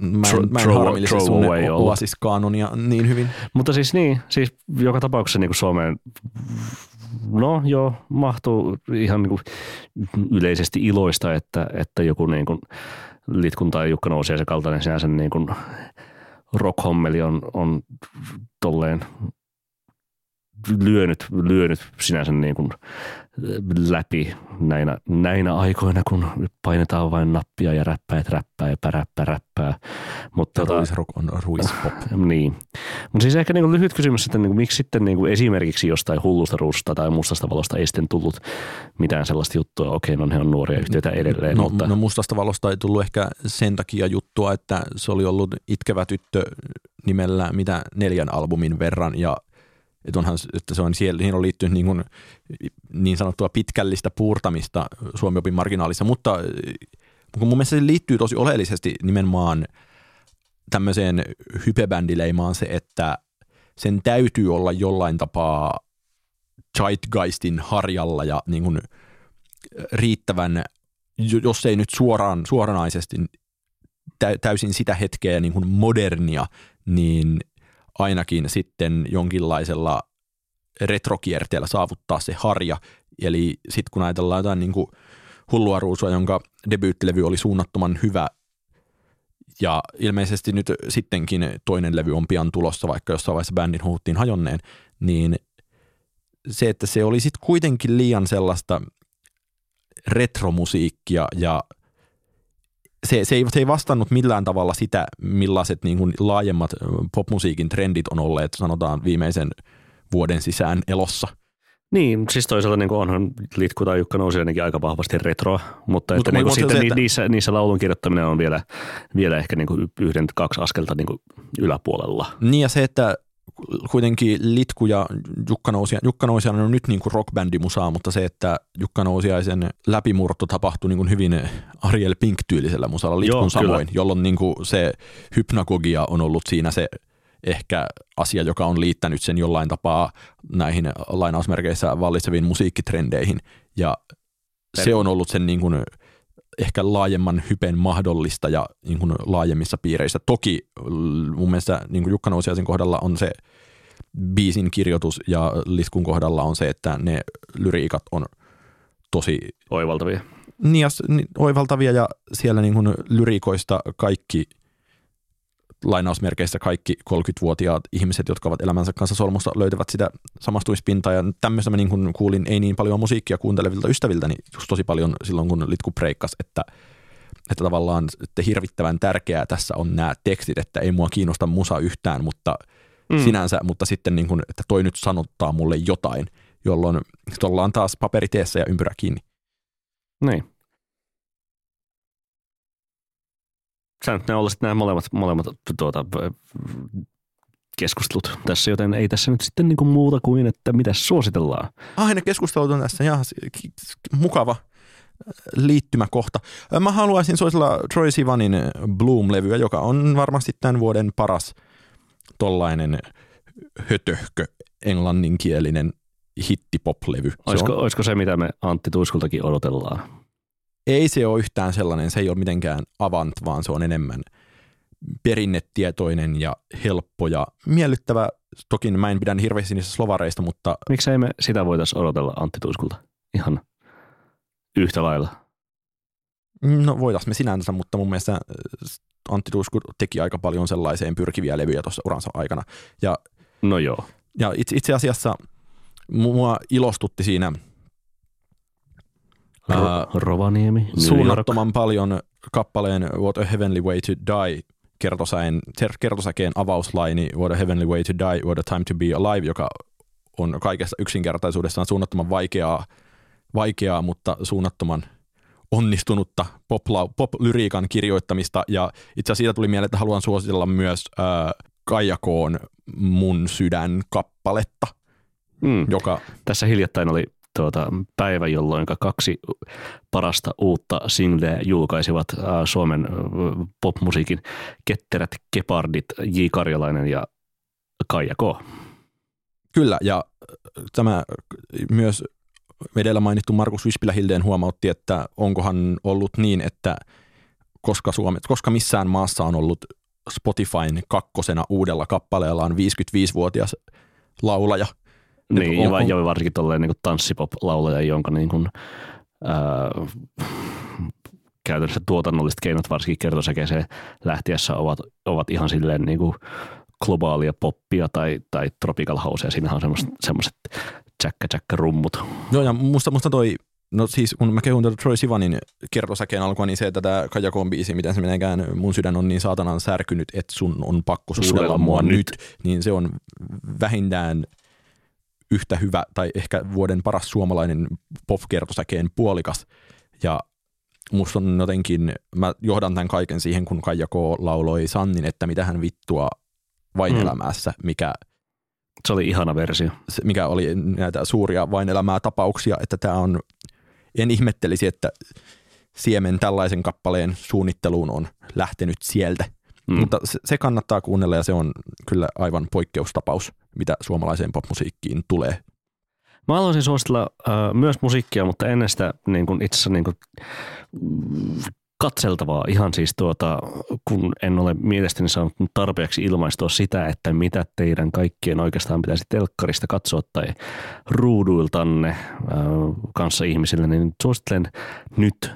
Mä en, mä en throw- harmillisesti tunne. Oasis-kaanonia niin hyvin. Mutta siis niin, siis joka tapauksessa niin kuin Suomeen, no joo, mahtuu ihan niin kuin yleisesti iloista, että, että joku niin kuin Litkun tai Jukka nousee se kaltainen sinänsä niin kuin rockhommeli on, on tolleen lyönyt, lyönyt sinänsä niin kuin läpi näinä, näinä aikoina, kun painetaan vain nappia ja räppäät räppää ja päräppä räppää. Mutta tota, Ruisrock on ruispop. niin. Mutta siis ehkä niinku lyhyt kysymys, että niinku, miksi sitten niinku esimerkiksi jostain hullusta ruusta tai mustasta valosta ei sitten tullut mitään sellaista juttua. Okei, no ne on nuoria yhtiöitä edelleen, No, mutta no mustasta valosta ei tullut ehkä sen takia juttua, että se oli ollut itkevä tyttö nimellä mitä neljän albumin verran ja että, onhan, että se on siellä, siihen on liittynyt niin, kuin, niin sanottua pitkällistä puurtamista Suomi-opin marginaalissa, mutta kun mun mielestä se liittyy tosi oleellisesti nimenomaan tämmöiseen hypebändileimaan se, että sen täytyy olla jollain tapaa zeitgeistin harjalla ja niin kuin riittävän, jo- jos ei nyt suoraan, suoranaisesti tä- täysin sitä hetkeä niin kuin modernia, niin ainakin sitten jonkinlaisella retrokierteellä saavuttaa se harja. Eli sitten kun ajatellaan jotain niin kuin hullua ruusua, jonka debyyttilevy oli suunnattoman hyvä, ja ilmeisesti nyt sittenkin toinen levy on pian tulossa, vaikka jossain vaiheessa bändin huuttiin hajonneen, niin se, että se oli sitten kuitenkin liian sellaista retromusiikkia ja se, se, ei, se ei vastannut millään tavalla sitä, millaiset niin kuin laajemmat popmusiikin trendit on olleet, sanotaan viimeisen vuoden sisään elossa. niin, siis toisaalta niin onhan Litku tai Jukka nousi ainakin aika vahvasti retroa, mutta, Mutta että, niin mutta sitten se, että- niissä, niissä laulun kirjoittaminen on vielä, vielä ehkä niin yhden, kaksi askelta niin yläpuolella. Niin ja se, että kuitenkin Litku ja Jukka Nousiainen, Jukka Nousiainen on nyt niin kuin rockbändimusaa, mutta se, että Jukka Nousiaisen läpimurto tapahtui niin kuin hyvin Ariel Pink-tyylisellä musalla Litkun Joo, samoin, kyllä. jolloin niin kuin se hypnagogia on ollut siinä se ehkä asia, joka on liittänyt sen jollain tapaa näihin lainausmerkeissä vallitseviin musiikkitrendeihin ja se on ollut sen niin kuin ehkä laajemman hypen mahdollista ja niin kuin laajemmissa piireissä. Toki mun mielestä niin kuin Jukka Nousiaisen kohdalla on se biisin kirjoitus ja Liskun kohdalla on se, että ne lyriikat on tosi Oivaltavia. niin oivaltavia ja siellä niin kuin lyriikoista kaikki lainausmerkeissä kaikki 30-vuotiaat ihmiset, jotka ovat elämänsä kanssa solmussa, löytävät sitä samastuispintaa. Ja tämmöistä mä niin kuin kuulin ei niin paljon musiikkia kuuntelevilta ystäviltäni just tosi paljon silloin, kun Litku breikkas, että, että tavallaan että hirvittävän tärkeää tässä on nämä tekstit, että ei mua kiinnosta musa yhtään, mutta mm. sinänsä, mutta sitten niin kuin, että toi nyt sanottaa mulle jotain, jolloin ollaan taas paperiteessä ja ympyrä kiinni. Niin. Sä nyt ne olla sitten nämä molemmat, molemmat tuota, keskustelut tässä, joten ei tässä nyt sitten niinku muuta kuin, että mitä suositellaan. Ah, ne keskustelut on tässä. Ja, mukava liittymäkohta. Mä haluaisin suositella Troy Sivanin Bloom-levyä, joka on varmasti tämän vuoden paras tollainen hötöhkö englanninkielinen hittipop-levy. Se Olisiko, on, olisiko se, mitä me Antti Tuiskultakin odotellaan? Ei se ole yhtään sellainen, se ei ole mitenkään avant, vaan se on enemmän perinnetietoinen ja helppo ja miellyttävä. Toki mä en pidä hirveästi niistä slovareista, mutta Miksei me sitä voitaisiin odotella Antti Tuiskulta ihan yhtä lailla? No voitais me sinänsä, mutta mun mielestä äh, Antti Tuisku teki aika paljon sellaiseen pyrkiviä levyjä tuossa uransa aikana. Ja, No joo. ja itse, itse asiassa mua ilostutti siinä Ro- Rovaniemi, suunnattoman paljon kappaleen What a Heavenly Way to Die kertosäen, ter- kertosäkeen avauslaini What a Heavenly Way to Die, What a Time to Be Alive, joka on kaikessa yksinkertaisuudessaan suunnattoman vaikeaa, vaikeaa mutta suunnattoman onnistunutta pop- pop-lyriikan kirjoittamista. Ja itse asiassa siitä tuli mieleen, että haluan suositella myös äh, Kaija Koon Mun sydän kappaletta, Mm. joka Tässä hiljattain oli tuota, päivä, jolloin kaksi parasta uutta singleä julkaisivat äh, Suomen äh, popmusiikin ketterät kepardit J. Karjalainen ja Kaija K. Kyllä, ja äh, tämä myös edellä mainittu Markus Vispilä-Hildeen huomautti, että onkohan ollut niin, että koska, Suomet, koska missään maassa on ollut Spotifyn kakkosena uudella kappaleella on 55-vuotias laulaja. Nyt Niin, on- ja, on- ja varsinkin tolleen niin tanssipop-laulaja, jonka niin kuin, ää, käytännössä tuotannolliset keinot varsinkin kertosäkeeseen lähtiessä ovat, ovat ihan silleen niin kuin globaalia poppia tai, tai tropical housea. Siinähän on semmoiset, semmoiset tsäkkä tsäkkä rummut. Joo, ja musta, musta toi, no siis kun mä kehun tätä Troy Sivanin kertosäkeen alkua, niin se, että tämä Kajakoon biisi, miten se meneekään, mun sydän on niin saatanan särkynyt, että sun on pakko suudella mua nyt, niin se on vähintään yhtä hyvä tai ehkä vuoden paras suomalainen pop-kertosäkeen puolikas. Ja musta on jotenkin, mä johdan tämän kaiken siihen, kun Kaija K. lauloi Sannin, että mitä hän vittua vain Mm. elämässä, mikä Se oli ihana versio. se, mikä oli näitä suuria vain elämää tapauksia, että tämä on, en ihmettelisi, että siemen tällaisen kappaleen suunnitteluun on lähtenyt sieltä. Mm. Mutta se, se kannattaa kuunnella ja se on kyllä aivan poikkeustapaus, mitä suomalaiseen popmusiikkiin tulee. Mä haluaisin suositella äh, myös musiikkia, mutta ennen sitä niin kuin itse asiassa niin kuin, mm, katseltavaa ihan siis tuota, kun en ole mielestäni saanut tarpeeksi ilmaistua sitä, että mitä teidän kaikkien oikeastaan pitäisi telkkarista katsoa tai ruuduiltanne äh, kanssa ihmisille, niin suosittelen nyt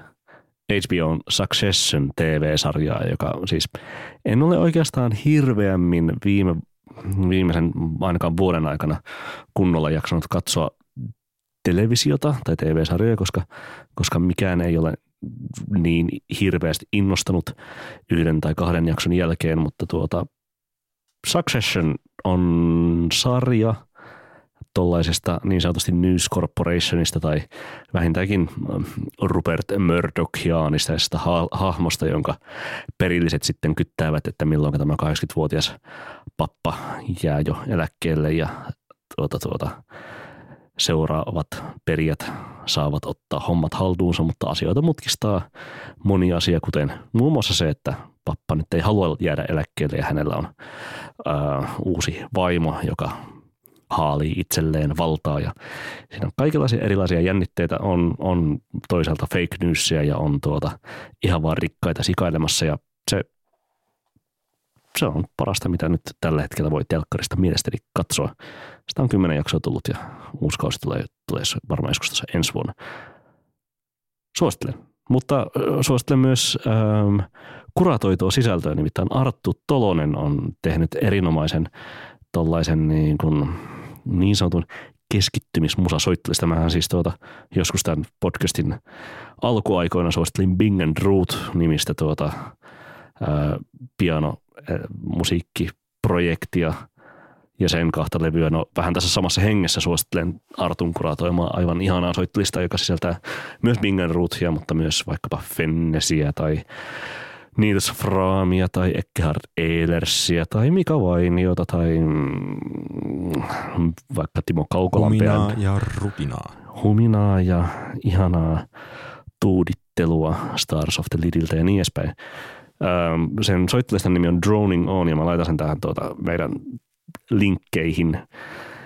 HBOn Succession TV-sarjaa, joka siis en ole oikeastaan hirveämmin viime, viimeisen ainakaan vuoden aikana kunnolla jaksanut katsoa televisiota tai TV-sarjoja, koska, koska mikään ei ole niin hirveästi innostanut yhden tai kahden jakson jälkeen, mutta tuota Succession on sarja tuollaisesta niin sanotusti News Corporationista tai vähintäänkin ähm, Rupert Murdochianisesta ha- hahmosta, jonka perilliset sitten kyttäävät, että milloin tämä 80-vuotias pappa jää jo eläkkeelle ja tuota, tuota, seuraavat perijät saavat ottaa hommat haltuunsa, mutta asioita mutkistaa moni asia, kuten muun muassa se, että pappa nyt ei halua jäädä eläkkeelle ja hänellä on ää, uusi vaimo, joka haalii itselleen valtaa ja siinä on kaikenlaisia erilaisia jännitteitä, on, on toisaalta fake newsia ja on tuota ihan vaan rikkaita sikailemassa ja se, se on parasta, mitä nyt tällä hetkellä voi telkkarista mielestäni katsoa. Sitä on kymmenen jaksoa tullut ja uusi kausi tulee, tulee varmaan joskus tuossa ensi vuonna. Suosittelen. Mutta suosittelen myös ähm, kuratoitua sisältöä, nimittäin Arttu Tolonen on tehnyt erinomaisen tollaisen niin, kuin, niin sanotun keskittymismusa soittelista. Mähän siis tuota, joskus tämän podcastin alkuaikoina suosittelin Bing and Root nimistä tuota, piano musiikkiprojektia ja sen kahta levyä. No vähän tässä samassa hengessä suosittelen Artun kuratoimaa aivan ihanaa soittelista, joka sisältää myös Bing and Rootia, mutta myös vaikkapa Fennesiä tai Nils Fraamia tai Eckhard Ehlersia tai Mika Vainiota tai mm, vaikka Timo Kaukolan Huminaa ja rutinaa. Huminaa ja ihanaa tuudittelua Stars of the Lidiltä ja niin edespäin. Ähm, sen soittelistan nimi on Droning On ja mä laitan sen tähän tuota meidän linkkeihin.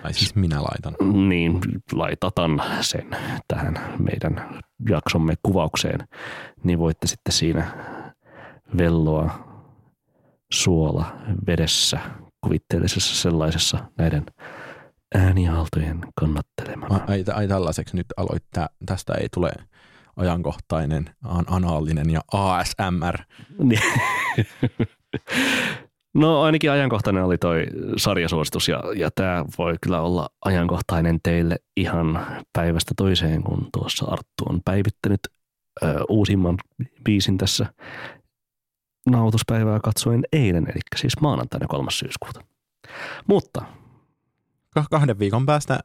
Ai siis minä laitan. Niin, laitatan sen tähän meidän jaksomme kuvaukseen, niin voitte sitten siinä velloa suola vedessä kuvitteellisessa sellaisessa näiden ääniaaltojen kannattelemana. Ai, ai tällaiseksi nyt aloit, tästä ei tule ajankohtainen, anaalinen ja ASMR. Niin. No ainakin ajankohtainen oli toi sarjasuositus ja, ja tämä voi kyllä olla ajankohtainen teille ihan päivästä toiseen, kun tuossa Arttu on päivittänyt ö, uusimman biisin tässä nautuspäivää katsoen eilen, eli siis maanantaina 3. syyskuuta. Mutta kahden viikon päästä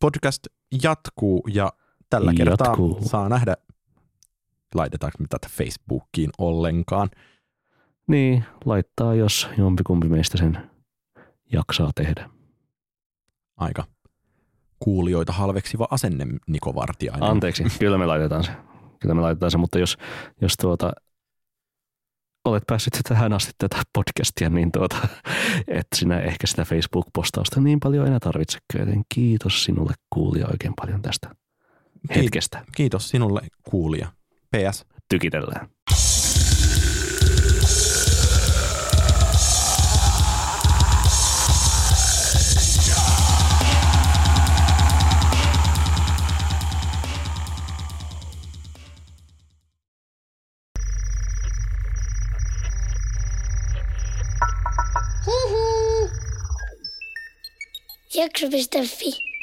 podcast jatkuu ja tällä kertaa jatkuu. saa nähdä, laitetaanko me tätä Facebookiin ollenkaan. Niin, laittaa, jos jompikumpi meistä sen jaksaa tehdä. Aika kuulijoita halveksiva asenne, Niko Vartiainen. Anteeksi, kyllä me laitetaan se. Kyllä me laitetaan se, mutta jos, jos tuota, olet päässyt tähän asti tätä podcastia, niin tuota, et sinä ehkä sitä Facebook-postausta niin paljon enää tarvitse. Joten kiitos sinulle kuulija oikein paljon tästä hetkestä. Kiitos sinulle kuulija. PS. Tykitellään. Jakso.fi